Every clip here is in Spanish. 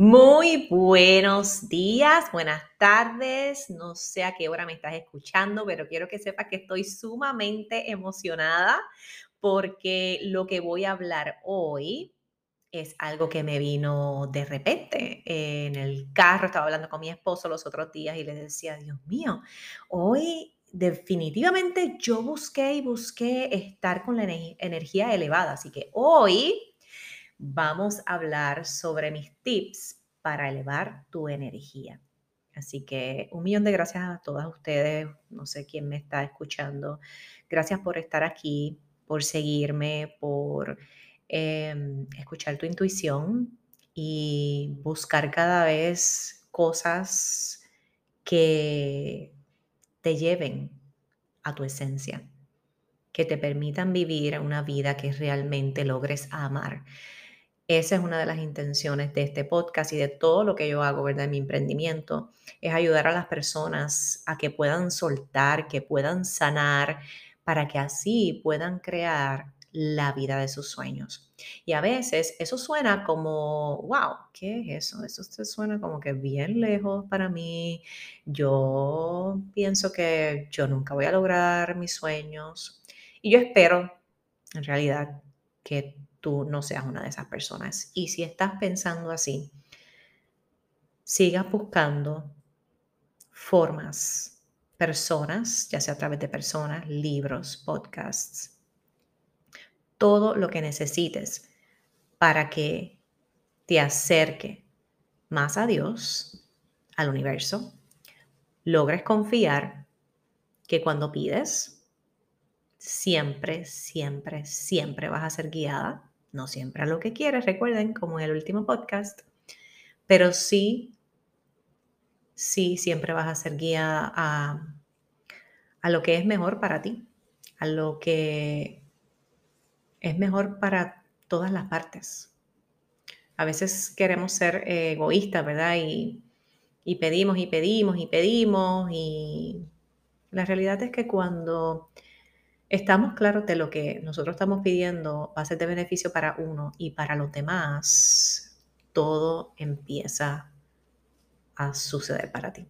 Muy buenos días, buenas tardes. No sé a qué hora me estás escuchando, pero quiero que sepas que estoy sumamente emocionada porque lo que voy a hablar hoy es algo que me vino de repente. En el carro estaba hablando con mi esposo los otros días y le decía, Dios mío, hoy definitivamente yo busqué y busqué estar con la energía elevada. Así que hoy vamos a hablar sobre mis tips para elevar tu energía. Así que un millón de gracias a todas ustedes, no sé quién me está escuchando. Gracias por estar aquí, por seguirme, por em, escuchar tu intuición y buscar cada vez cosas que te lleven a tu esencia, que te permitan vivir una vida que realmente logres amar. Esa es una de las intenciones de este podcast y de todo lo que yo hago, ¿verdad? En mi emprendimiento, es ayudar a las personas a que puedan soltar, que puedan sanar, para que así puedan crear la vida de sus sueños. Y a veces eso suena como, wow, ¿qué es eso? Eso suena como que bien lejos para mí. Yo pienso que yo nunca voy a lograr mis sueños. Y yo espero, en realidad, que tú no seas una de esas personas. Y si estás pensando así, sigas buscando formas, personas, ya sea a través de personas, libros, podcasts, todo lo que necesites para que te acerque más a Dios, al universo, logres confiar que cuando pides, siempre, siempre, siempre vas a ser guiada no siempre a lo que quieres, recuerden, como en el último podcast, pero sí, sí, siempre vas a ser guía a, a lo que es mejor para ti, a lo que es mejor para todas las partes. A veces queremos ser egoístas, ¿verdad? Y, y pedimos y pedimos y pedimos y la realidad es que cuando estamos claros de lo que nosotros estamos pidiendo va a ser de beneficio para uno y para los demás, todo empieza a suceder para ti.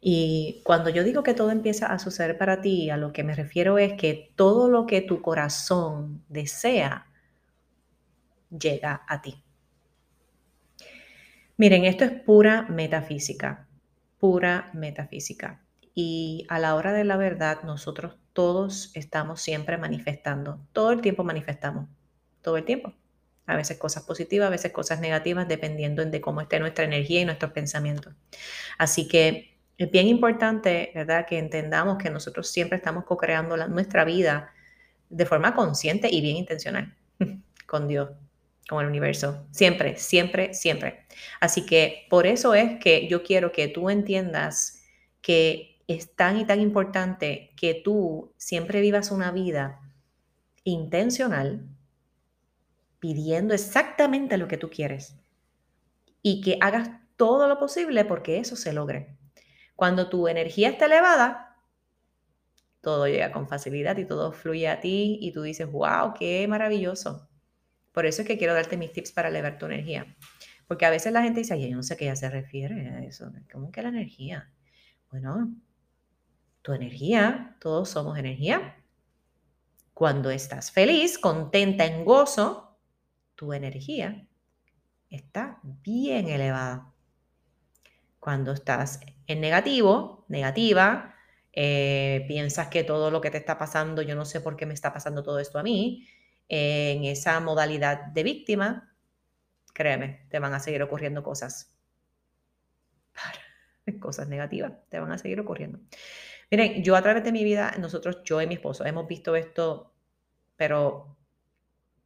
Y cuando yo digo que todo empieza a suceder para ti, a lo que me refiero es que todo lo que tu corazón desea llega a ti. Miren, esto es pura metafísica, pura metafísica. Y a la hora de la verdad, nosotros todos estamos siempre manifestando, todo el tiempo manifestamos, todo el tiempo. A veces cosas positivas, a veces cosas negativas, dependiendo de cómo esté nuestra energía y nuestros pensamientos. Así que es bien importante, ¿verdad?, que entendamos que nosotros siempre estamos co-creando nuestra vida de forma consciente y bien intencional con Dios, con el universo. Siempre, siempre, siempre. Así que por eso es que yo quiero que tú entiendas que es tan y tan importante que tú siempre vivas una vida intencional, pidiendo exactamente lo que tú quieres y que hagas todo lo posible porque eso se logre. Cuando tu energía está elevada, todo llega con facilidad y todo fluye a ti y tú dices, wow, qué maravilloso. Por eso es que quiero darte mis tips para elevar tu energía. Porque a veces la gente dice, yo no sé qué ella se refiere a eso. ¿Cómo que la energía? Bueno, tu energía, todos somos energía. Cuando estás feliz, contenta, en gozo, tu energía está bien elevada. Cuando estás en negativo, negativa, eh, piensas que todo lo que te está pasando, yo no sé por qué me está pasando todo esto a mí, en esa modalidad de víctima, créeme, te van a seguir ocurriendo cosas. Cosas negativas, te van a seguir ocurriendo. Miren, yo a través de mi vida, nosotros, yo y mi esposo, hemos visto esto, pero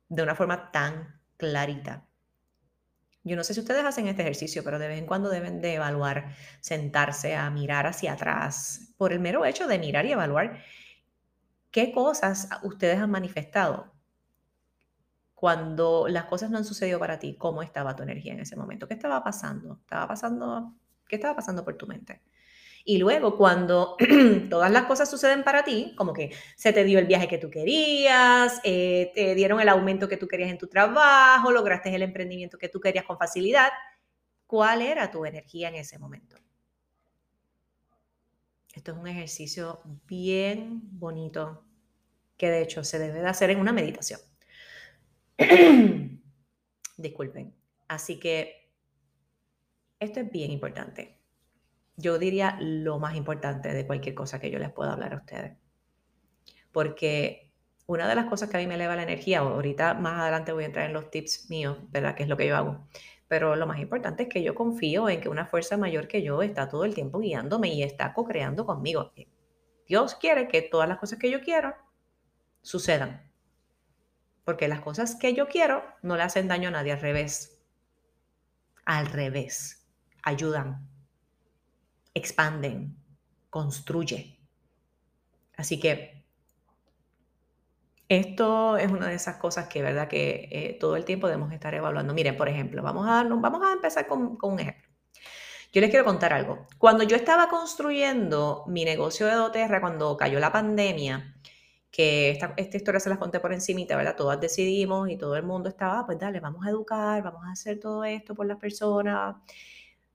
de una forma tan clarita. Yo no sé si ustedes hacen este ejercicio, pero de vez en cuando deben de evaluar, sentarse a mirar hacia atrás, por el mero hecho de mirar y evaluar qué cosas ustedes han manifestado cuando las cosas no han sucedido para ti, cómo estaba tu energía en ese momento, qué estaba pasando, estaba pasando, qué estaba pasando por tu mente. Y luego cuando todas las cosas suceden para ti, como que se te dio el viaje que tú querías, eh, te dieron el aumento que tú querías en tu trabajo, lograste el emprendimiento que tú querías con facilidad, cuál era tu energía en ese momento. Esto es un ejercicio bien bonito que de hecho se debe de hacer en una meditación. Disculpen. Así que esto es bien importante. Yo diría lo más importante de cualquier cosa que yo les pueda hablar a ustedes. Porque una de las cosas que a mí me eleva la energía, ahorita más adelante voy a entrar en los tips míos, ¿verdad? Que es lo que yo hago. Pero lo más importante es que yo confío en que una fuerza mayor que yo está todo el tiempo guiándome y está co-creando conmigo. Dios quiere que todas las cosas que yo quiero sucedan. Porque las cosas que yo quiero no le hacen daño a nadie, al revés. Al revés. Ayudan, expanden, construye. Así que esto es una de esas cosas que, ¿verdad? Que eh, todo el tiempo debemos estar evaluando. Miren, por ejemplo, vamos a, vamos a empezar con, con un ejemplo. Yo les quiero contar algo. Cuando yo estaba construyendo mi negocio de doTERRA, cuando cayó la pandemia, que esta, esta, historia se las conté por encimita, ¿verdad? Todas decidimos y todo el mundo estaba, ah, pues dale, vamos a educar, vamos a hacer todo esto por las personas.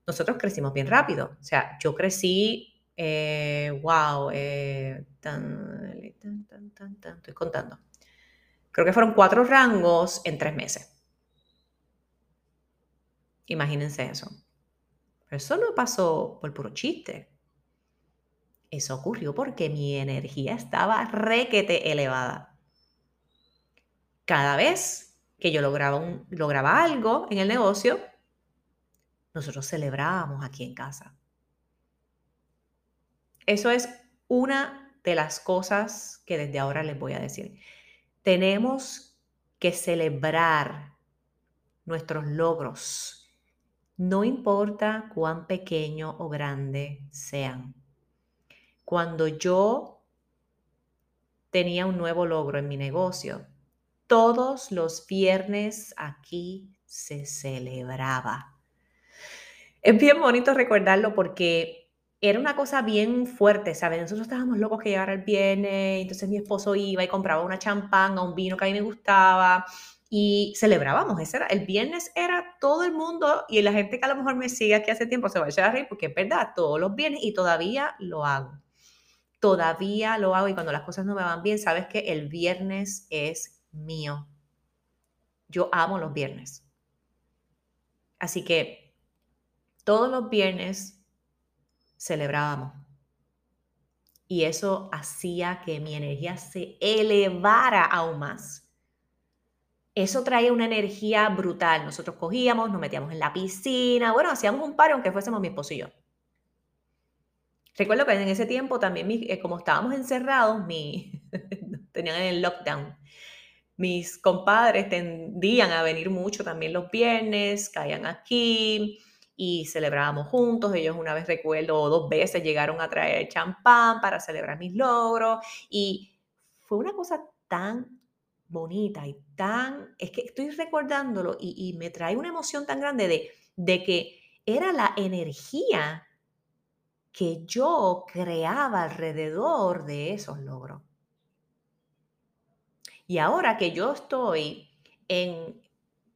Nosotros crecimos bien rápido. O sea, yo crecí, eh, wow, eh, tan, tan, tan, tan, estoy contando. Creo que fueron cuatro rangos en tres meses. Imagínense eso. Pero eso no pasó por puro chiste. Eso ocurrió porque mi energía estaba requete elevada. Cada vez que yo lograba, un, lograba algo en el negocio, nosotros celebrábamos aquí en casa. Eso es una de las cosas que desde ahora les voy a decir. Tenemos que celebrar nuestros logros, no importa cuán pequeño o grande sean. Cuando yo tenía un nuevo logro en mi negocio, todos los viernes aquí se celebraba. Es bien bonito recordarlo porque era una cosa bien fuerte, ¿sabes? Nosotros estábamos locos que llegara el viernes, entonces mi esposo iba y compraba una champán un vino que a mí me gustaba y celebrábamos. Ese era, el viernes era todo el mundo y la gente que a lo mejor me sigue aquí hace tiempo se va a echar a reír porque es verdad, todos los viernes y todavía lo hago todavía lo hago y cuando las cosas no me van bien, sabes que el viernes es mío. Yo amo los viernes. Así que todos los viernes celebrábamos. Y eso hacía que mi energía se elevara aún más. Eso traía una energía brutal. Nosotros cogíamos, nos metíamos en la piscina, bueno, hacíamos un par aunque fuésemos mi esposo y yo. Recuerdo que en ese tiempo también, eh, como estábamos encerrados, mi, tenían en el lockdown, mis compadres tendían a venir mucho también los viernes, caían aquí y celebrábamos juntos. Ellos una vez recuerdo, o dos veces llegaron a traer champán para celebrar mis logros y fue una cosa tan bonita y tan, es que estoy recordándolo y, me trae una emoción tan grande de, de que era la energía que yo creaba alrededor de esos logros. Y ahora que yo estoy en,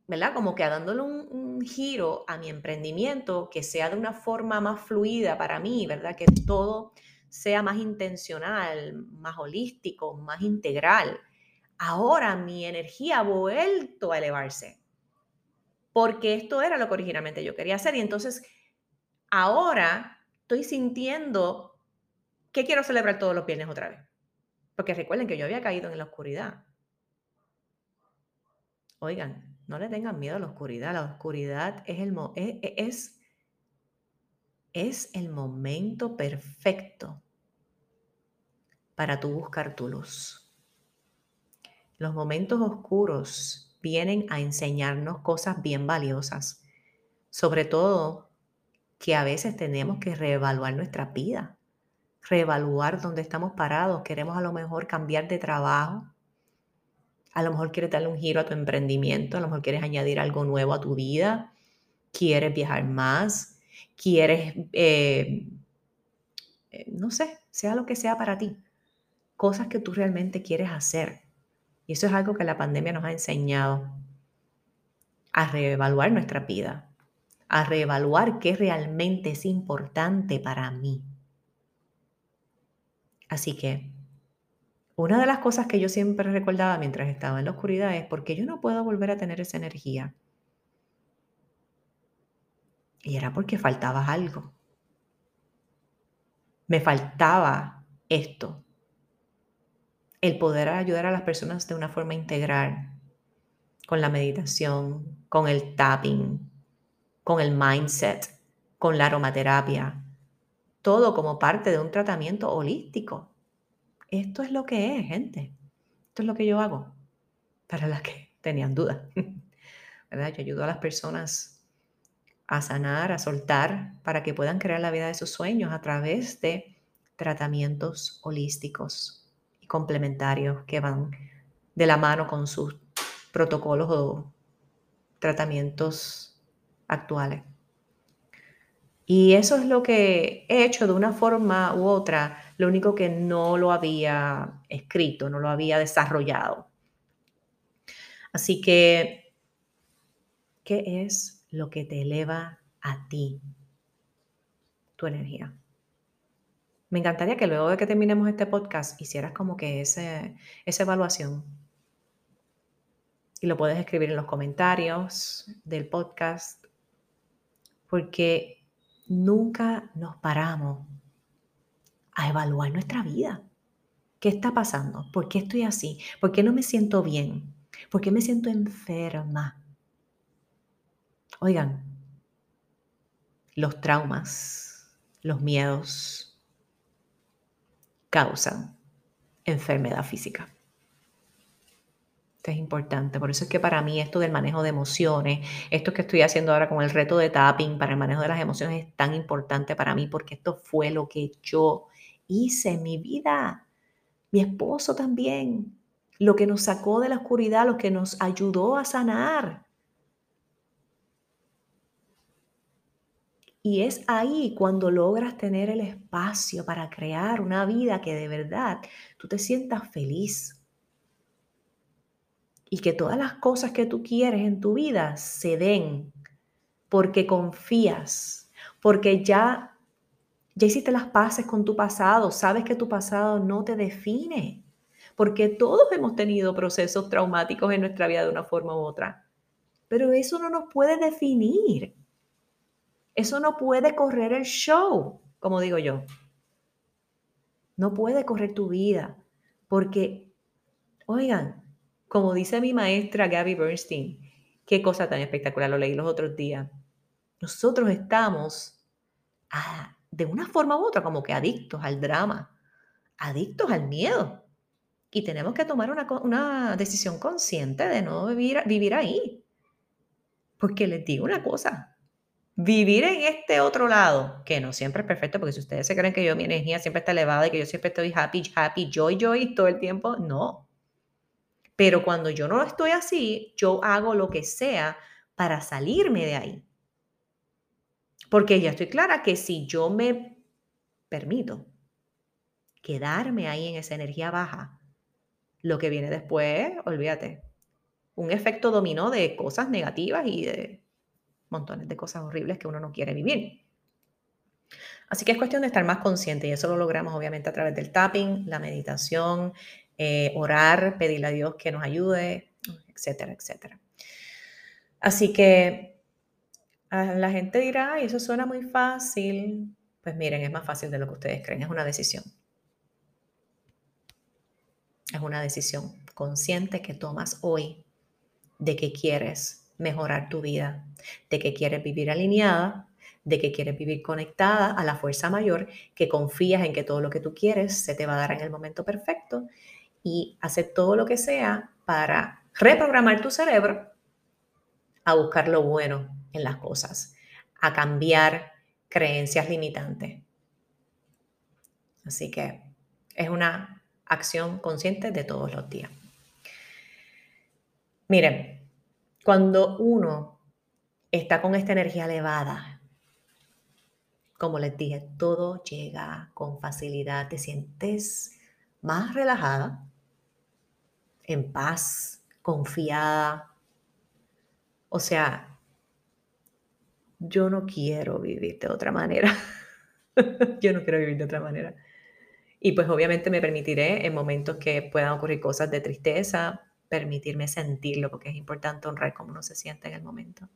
¿verdad? Como que dándole un, un, giro a mi emprendimiento, que sea de una forma más fluida para mí, ¿verdad? Que todo sea más intencional, más holístico, más integral. Ahora mi energía ha vuelto a elevarse, porque esto era lo que originalmente yo quería hacer. Y entonces, ahora estoy sintiendo que quiero celebrar todos los viernes otra vez. Porque recuerden que yo había caído en la oscuridad. Oigan, no le tengan miedo a la oscuridad. La oscuridad es el, e, e, es, es el momento perfecto para tú buscar tu luz. Los momentos oscuros vienen a enseñarnos cosas bien valiosas, sobre todo que a veces tenemos que reevaluar nuestra vida, reevaluar dónde estamos parados. Queremos a lo mejor cambiar de trabajo, a lo mejor quieres darle un giro a tu emprendimiento, a lo mejor quieres añadir algo nuevo a tu vida, quieres viajar más, quieres, eh, eh, no sé, sea lo que sea para ti, cosas que tú realmente quieres hacer. Y eso es algo que la pandemia nos ha enseñado a reevaluar nuestra vida a reevaluar qué realmente es importante para mí. Así que una de las cosas que yo siempre recordaba mientras estaba en la oscuridad es porque yo no puedo volver a tener esa energía. Y era porque faltaba algo. Me faltaba esto. El poder ayudar a las personas de una forma integral, con la meditación, con el tapping, con el mindset, con la aromaterapia, todo como parte de un tratamiento holístico. Esto es lo que es, gente. Esto es lo que yo hago para las que tenían dudas. ¿Verdad? Yo ayudo a las personas a sanar, a soltar, para que puedan crear la vida de sus sueños a través de tratamientos holísticos y complementarios que van de la mano con sus protocolos o tratamientos actuales. Y eso es lo que he hecho de una forma u otra, lo único que no lo había escrito, no lo había desarrollado. Así que, ¿qué es lo que te eleva a ti? Tu energía. Me encantaría que luego de que terminemos este podcast hicieras como que ese, esa evaluación y lo puedes escribir en los comentarios del podcast, porque nunca nos paramos a evaluar nuestra vida. ¿Qué está pasando? ¿Por qué estoy así? ¿Por qué no me siento bien? ¿Por qué me siento enferma? Oigan, los traumas, los miedos causan enfermedad física es importante. Por eso es que para mí esto del manejo de emociones, esto que estoy haciendo ahora con el reto de tapping para el manejo de las emociones es tan importante para mí porque esto fue lo que yo hice en mi vida. Mi esposo también. Lo que nos sacó de la oscuridad, lo que nos ayudó a sanar. Y es ahí cuando logras tener el espacio para crear una vida que de verdad tú te sientas feliz, y que todas las cosas que tú quieres en tu vida se den porque confías, porque ya, ya hiciste las paces con tu pasado, sabes que tu pasado no te define, porque todos hemos tenido procesos traumáticos en nuestra vida de una forma u otra, pero eso no nos puede definir, eso no puede correr el show, como digo yo, no puede correr tu vida, porque, oigan, como dice mi maestra Gabby Bernstein, qué cosa tan espectacular, lo leí los otros días. Nosotros estamos de una forma u otra como que adictos al drama, adictos al miedo. Y tenemos que tomar una, decisión consciente de no vivir, vivir ahí. Porque les digo una cosa, vivir en este otro lado, que no siempre es perfecto, porque si ustedes se creen que yo mi energía siempre está elevada y que yo siempre estoy happy, happy, joy, joy todo el tiempo, no. Pero cuando yo no estoy así, yo hago lo que sea para salirme de ahí. Porque ya estoy clara que si yo me permito quedarme ahí en esa energía baja, lo que viene después, olvídate, un efecto dominó de cosas negativas y de montones de cosas horribles que uno no quiere vivir. Así que es cuestión de estar más consciente y eso lo logramos obviamente a través del tapping, la meditación, eh, orar, pedirle a Dios que nos ayude, etcétera, etcétera. Así que la gente dirá, y eso suena muy fácil. Pues miren, es más fácil de lo que ustedes creen, es una decisión. Es una decisión consciente que tomas hoy de que quieres mejorar tu vida, de que quieres vivir alineada, de que quieres vivir conectada a la fuerza mayor, que confías en que todo lo que tú quieres se te va a dar en el momento perfecto y hacer todo lo que sea para reprogramar tu cerebro a buscar lo bueno en las cosas, a cambiar creencias limitantes. Así que es una acción consciente de todos los días. Miren, cuando uno está con esta energía elevada, como les dije, todo llega con facilidad, te sientes más relajada, en paz, confiada. O sea, yo no quiero vivir de otra manera. yo no quiero vivir de otra manera. Y pues obviamente me permitiré en momentos que puedan ocurrir cosas de tristeza, permitirme sentirlo, porque es importante honrar cómo uno se siente en el momento.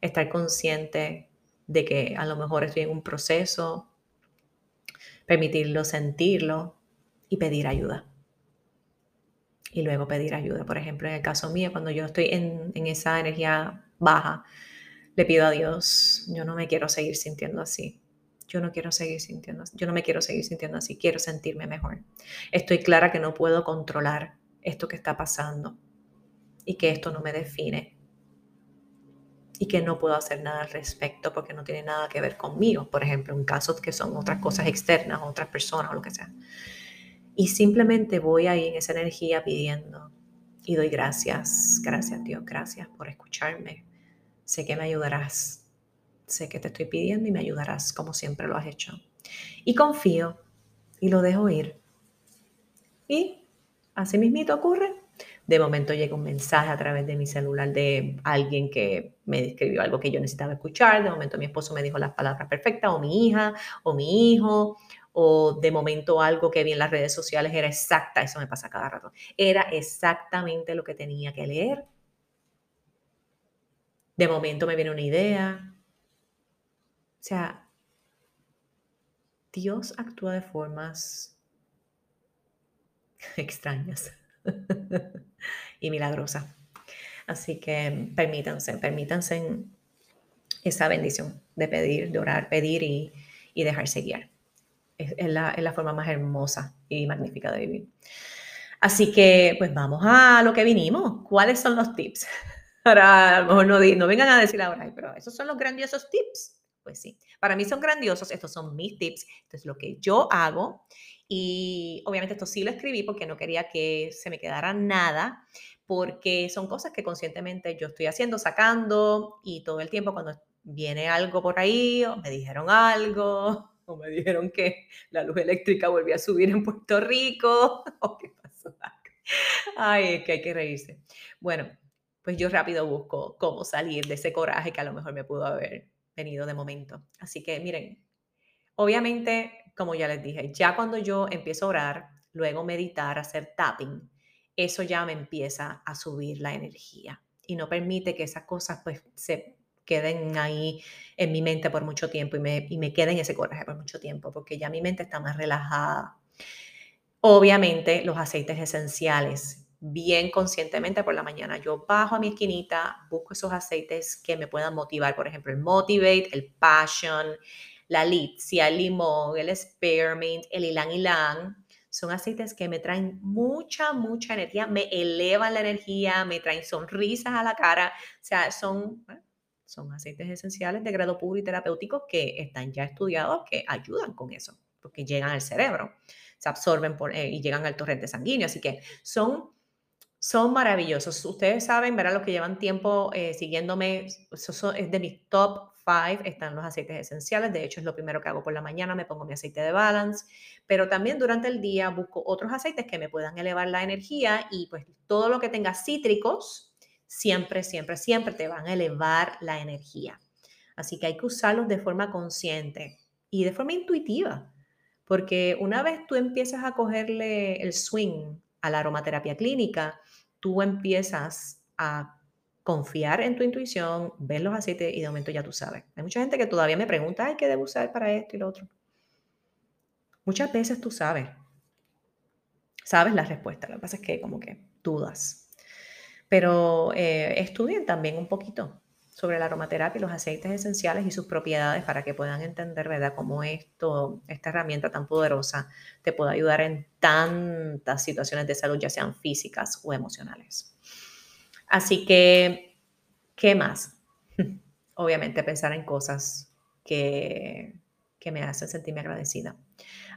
Estar consciente de que a lo mejor estoy en un proceso, permitirlo, sentirlo y pedir ayuda. Y luego pedir ayuda. Por ejemplo, en el caso mío, cuando yo estoy en, en esa energía baja, le pido a Dios, yo no me quiero seguir sintiendo así. Yo no quiero seguir sintiendo. Yo no me quiero seguir sintiendo así. Quiero sentirme mejor. Estoy clara que no puedo controlar esto que está pasando y que esto no me define y que no puedo hacer nada al respecto porque no tiene nada que ver conmigo, por ejemplo, en casos que son otras cosas externas, otras personas o lo que sea. Y simplemente voy ahí en esa energía pidiendo y doy gracias, gracias Dios, gracias por escucharme. Sé que me ayudarás, sé que te estoy pidiendo y me ayudarás como siempre lo has hecho. Y confío y lo dejo ir. Y así mismito ocurre de momento llega un mensaje a través de mi celular de alguien que me escribió algo que yo necesitaba escuchar, de momento mi esposo me dijo las palabras perfectas, o mi hija, o mi hijo, o de momento algo que vi en las redes sociales era exacta, eso me pasa cada rato, era exactamente lo que tenía que leer. De momento me viene una idea. O sea, Dios actúa de formas extrañas. y milagrosa. Así que permítanse, permítanse esa bendición de pedir, de orar, pedir y, y dejarse guiar. Es, la, es, la, forma más hermosa y magnífica de vivir. Así que, pues vamos a lo que vinimos. ¿Cuáles son los tips? Ahora, a lo mejor no, no vengan a decir ahora, pero esos son los grandiosos tips. Pues sí, para mí son grandiosos, estos son mis tips, esto es lo que yo hago y obviamente esto sí lo escribí porque no quería que se me quedara nada, porque son cosas que conscientemente yo estoy haciendo, sacando y todo el tiempo cuando viene algo por ahí o me dijeron algo o me dijeron que la luz eléctrica volvió a subir en Puerto Rico o qué pasó. Ay, es que hay que reírse. Bueno, pues yo rápido busco cómo salir de ese coraje que a lo mejor me pudo haber venido de momento. Así que miren, obviamente como ya les dije, ya cuando yo empiezo a orar, luego meditar, hacer tapping, eso ya me empieza a subir la energía y no permite que esas cosas pues se queden ahí en mi mente por mucho tiempo y me, y me queden ese coraje por mucho tiempo, porque ya mi mente está más relajada. Obviamente los aceites esenciales, bien conscientemente por la mañana, yo bajo a mi esquinita, busco esos aceites que me puedan motivar, por ejemplo, el Motivate, el Passion, la litzia, el limón, el spearmint, el ylang ylang, son aceites que me traen mucha, mucha energía, me elevan la energía, me traen sonrisas a la cara, o sea, son, son aceites esenciales de grado puro y terapéutico que están ya estudiados, que ayudan con eso, porque llegan al cerebro, se absorben por, eh, y llegan al torrente sanguíneo, así que son son maravillosos. Ustedes saben, verán los que llevan tiempo eh, siguiéndome, eso es de mis top Five están los aceites esenciales, de hecho es lo primero que hago por la mañana, me pongo mi aceite de balance, pero también durante el día busco otros aceites que me puedan elevar la energía y pues todo lo que tenga cítricos, siempre, siempre, siempre te van a elevar la energía. Así que hay que usarlos de forma consciente y de forma intuitiva, porque una vez tú empiezas a cogerle el swing a la aromaterapia clínica, tú empiezas a confiar en tu intuición, ver los aceites y de momento ya tú sabes. Hay mucha gente que todavía me pregunta, ¿qué debo usar para esto y lo otro? Muchas veces tú sabes, sabes la respuesta, lo que pasa es que como que dudas. Pero eh, estudien también un poquito sobre la aromaterapia y los aceites esenciales y sus propiedades para que puedan entender, ¿verdad?, cómo esto, esta herramienta tan poderosa te puede ayudar en tantas situaciones de salud, ya sean físicas o emocionales. Así que, ¿qué más? Obviamente pensar en cosas que, que me hacen sentirme agradecida.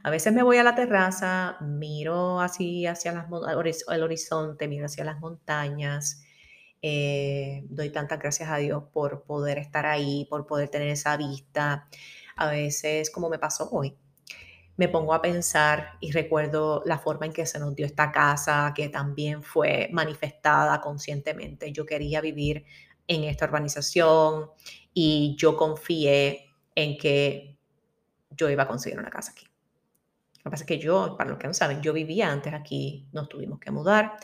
A veces me voy a la terraza, miro así hacia el horizonte, miro hacia las montañas, eh, doy tantas gracias a Dios por poder estar ahí, por poder tener esa vista. A veces, como me pasó hoy, me pongo a pensar y recuerdo la forma en que se nos dio esta casa, que también fue manifestada conscientemente. Yo quería vivir en esta urbanización y yo confié en que yo iba a conseguir una casa aquí. Lo que pasa es que yo, para los que no saben, yo vivía antes aquí, nos tuvimos que mudar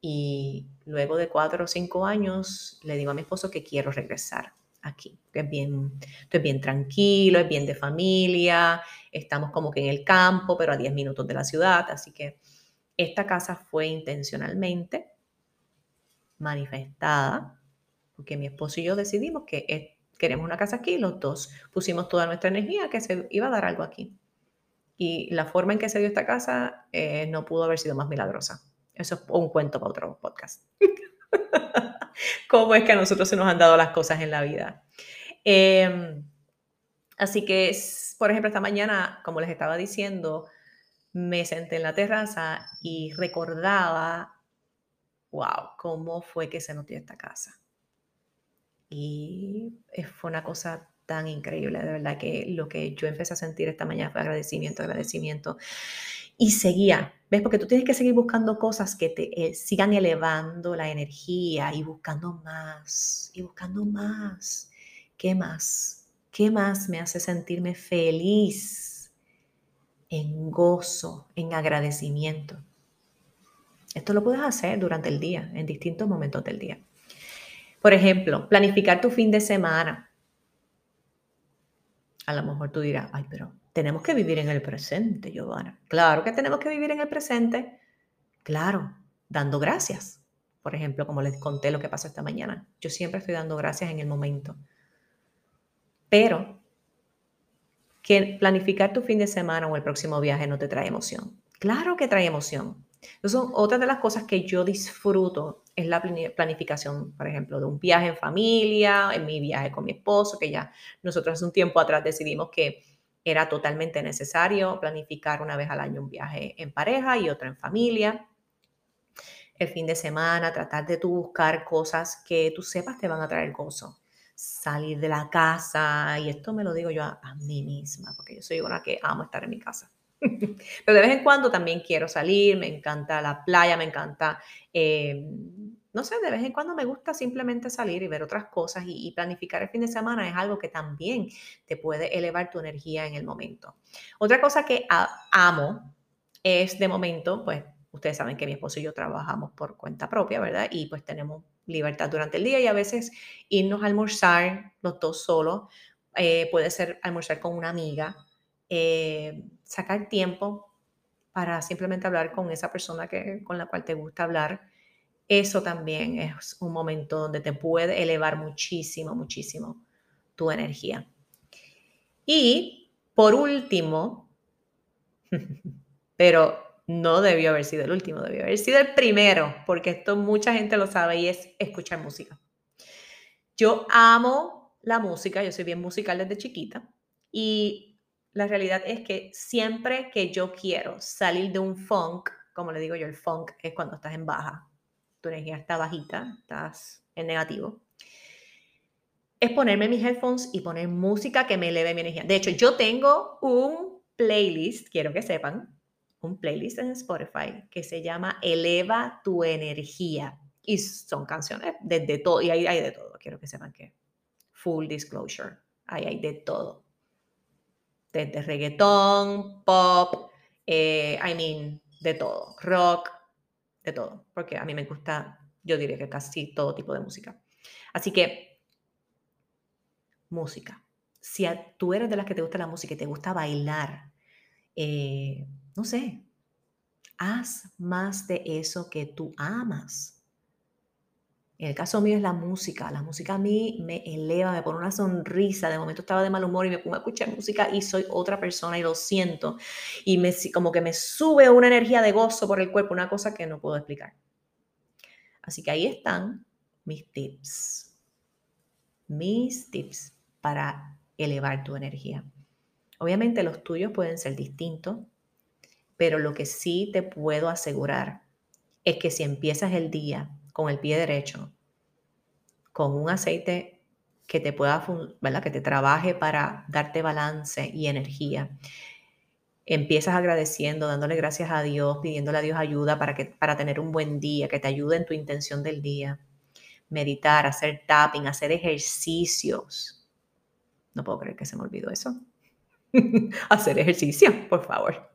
y luego de cuatro o cinco años le digo a mi esposo que quiero regresar aquí, es bien, estoy bien tranquilo, es bien de familia, estamos como que en el campo, pero a 10 minutos de la ciudad, así que esta casa fue intencionalmente manifestada, porque mi esposo y yo decidimos que queremos una casa aquí, los dos pusimos toda nuestra energía que se iba a dar algo aquí. Y la forma en que se dio esta casa eh, no pudo haber sido más milagrosa. Eso es un cuento para otro podcast. Cómo es que a nosotros se nos han dado las cosas en la vida. Em, así que, por ejemplo, esta mañana, como les estaba diciendo, me senté en la terraza y recordaba, wow, cómo fue que se notó esta casa. Y fue una cosa tan increíble, de verdad que lo que yo empecé a sentir esta mañana fue agradecimiento, agradecimiento. Y seguía, ¿ves? Porque tú tienes que seguir buscando cosas que te eh, sigan elevando la energía y buscando más, y buscando más. ¿Qué más? ¿Qué más me hace sentirme feliz? en gozo, en agradecimiento. Esto lo puedes hacer durante el día, en distintos momentos del día. Por ejemplo, planificar tu fin de semana. A lo mejor tú dirás, ay, pero tenemos que vivir en el presente, Giovanna. Claro que tenemos que vivir en el presente. Claro, dando gracias. Por ejemplo, como les conté lo que pasó esta mañana. Yo siempre estoy dando gracias en el momento. Pero que planificar tu fin de semana o el próximo viaje no te trae emoción. Claro que trae emoción. Entonces, otra de las cosas que yo disfruto es la planificación, por ejemplo, de un viaje en familia, en mi viaje con mi esposo, que ya nosotros hace un tiempo atrás decidimos que era totalmente necesario planificar una vez al año un viaje en pareja y otro en familia. El fin de semana, tratar de tú buscar cosas que tú sepas te van a traer gozo salir de la casa, y esto me lo digo yo a, mí misma, porque yo soy una que amo estar en mi casa. Pero de vez en cuando también quiero salir, me encanta la playa, me encanta, em, no sé, de vez en cuando me gusta simplemente salir y ver otras cosas y, planificar el fin de semana es algo que también te puede elevar tu energía en el momento. Otra cosa que amo es de momento, pues ustedes saben que mi esposo y yo trabajamos por cuenta propia, ¿verdad? Y pues tenemos libertad durante el día y a veces irnos a almorzar los dos solos, eh, puede ser almorzar con una amiga, eh, sacar tiempo para simplemente hablar con esa persona que, con la cual te gusta hablar. Eso también es un momento donde te puede elevar muchísimo, muchísimo tu energía. Y por último, pero no debió haber sido el último, debió haber sido el primero, porque esto mucha gente lo sabe y es escuchar música. Yo amo la música, yo soy bien musical desde chiquita y la realidad es que siempre que yo quiero salir de un funk, como le digo yo, el funk es cuando estás en baja, tu energía está bajita, estás en negativo, es ponerme mis headphones y poner música que me eleve mi energía. De hecho, yo tengo un playlist, quiero que sepan, un playlist en Spotify que se llama Eleva tu energía. Y son canciones de, todo, y hay de todo, quiero que sepan que. Full disclosure, ahí hay de todo. Desde reggaetón, pop, eh, I mean, de todo, rock, de todo, porque a mí me gusta, yo diría que casi todo tipo de música. Así que, música. Si tú eres de las que te gusta la música y te gusta bailar, eh, no sé, haz más de eso que tú amas. En el caso mío es la música. La música a mí me eleva, me pone una sonrisa. De momento estaba de mal humor y me pongo a escuchar música y soy otra persona y lo siento. Y me, como que me sube una energía de gozo por el cuerpo, una cosa que no puedo explicar. Así que ahí están mis tips. Mis tips para elevar tu energía. Obviamente los tuyos pueden ser distintos pero lo que sí te puedo asegurar es que si empiezas el día con el pie derecho, con un aceite que te pueda, ¿verdad? Que te trabaje para darte balance y energía. Empiezas agradeciendo, dándole gracias a Dios, pidiéndole a Dios ayuda para, que, para tener un buen día, que te ayude en tu intención del día. meditar, hacer tapping, hacer ejercicios. No puedo creer que se me olvidó eso. hacer ejercicio, por favor.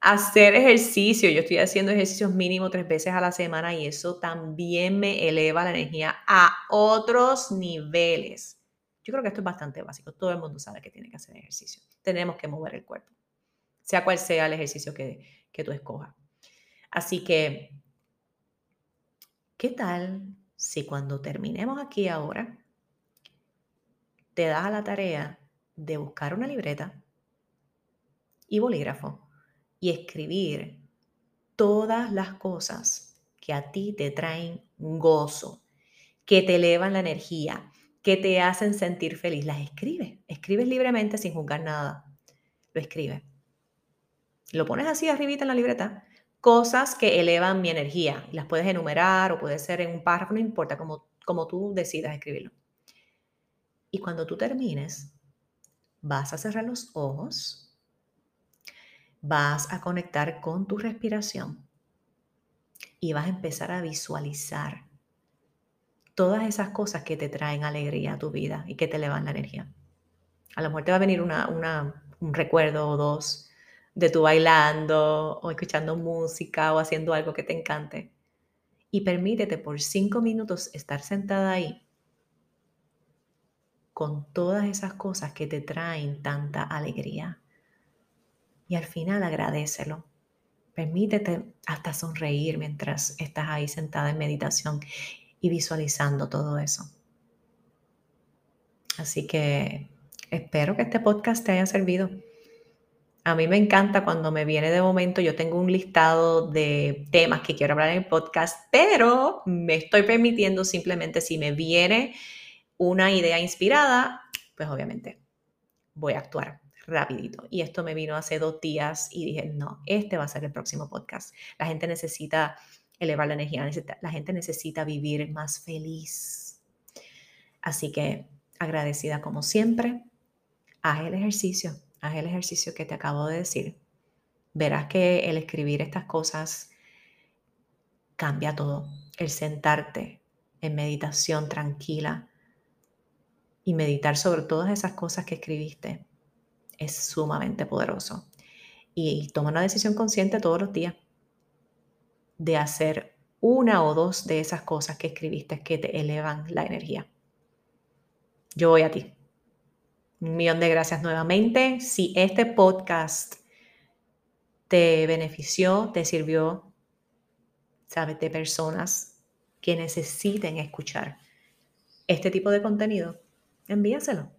Hacer ejercicio. Yo estoy haciendo ejercicios mínimo tres veces a la semana y eso también me eleva la energía a otros niveles. Yo creo que esto es bastante básico. Todo el mundo sabe que tiene que hacer ejercicio. Tenemos que mover el cuerpo, sea cual sea el ejercicio que, que tú escojas. Así que, ¿qué tal si cuando terminemos aquí ahora, te das a la tarea de buscar una libreta y bolígrafo y escribir todas las cosas que a ti te traen gozo, que te elevan la energía, que te hacen sentir feliz. Las escribes, escribes libremente sin juzgar nada. Lo escribes. Lo pones así arribita en la libreta. Cosas que elevan mi energía. Las puedes enumerar o puede ser en un párrafo, no importa, como, como tú decidas escribirlo. Y cuando tú termines, vas a cerrar los ojos, vas a conectar con tu respiración y vas a empezar a visualizar todas esas cosas que te traen alegría a tu vida y que te elevan la energía. A lo mejor te va a venir una, un recuerdo o dos de tu bailando o escuchando música o haciendo algo que te encante. Y permítete por cinco minutos estar sentada ahí con todas esas cosas que te traen tanta alegría. Y al final agradecelo. Permítete hasta sonreír mientras estás ahí sentada en meditación y visualizando todo eso. Así que espero que este podcast te haya servido. A mí me encanta cuando me viene de momento, yo tengo un listado de temas que quiero hablar en el podcast, pero me estoy permitiendo simplemente si me viene una idea inspirada, pues obviamente voy a actuar rapidito. Y esto me vino hace dos días y dije, no, este va a ser el próximo podcast. La gente necesita elevar la energía. La gente necesita vivir más feliz. Así que agradecida como siempre, haz el ejercicio, haz el ejercicio que te acabo de decir. Verás que el escribir estas cosas cambia todo. El sentarte en meditación tranquila y meditar sobre todas esas cosas que escribiste es sumamente poderoso. Y toma una decisión consciente todos los días de hacer una o dos de esas cosas que escribiste que te elevan la energía. Yo voy a ti. Un millón de gracias nuevamente. Si este podcast te benefició, te sirvió, sabes, de personas que necesiten escuchar este tipo de contenido, envíaselo.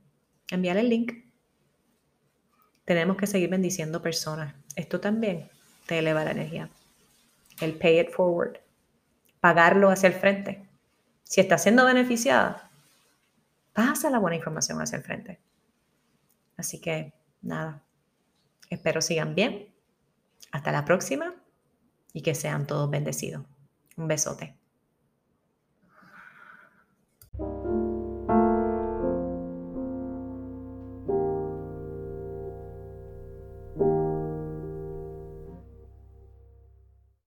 Envíale el link. Tenemos que seguir bendiciendo personas. Esto también te eleva la energía el pay it forward, pagarlo hacia el frente. Si está siendo beneficiada, pasa la buena información hacia el frente. Así que nada, espero sigan bien. Hasta la próxima y que sean todos bendecidos. Un besote.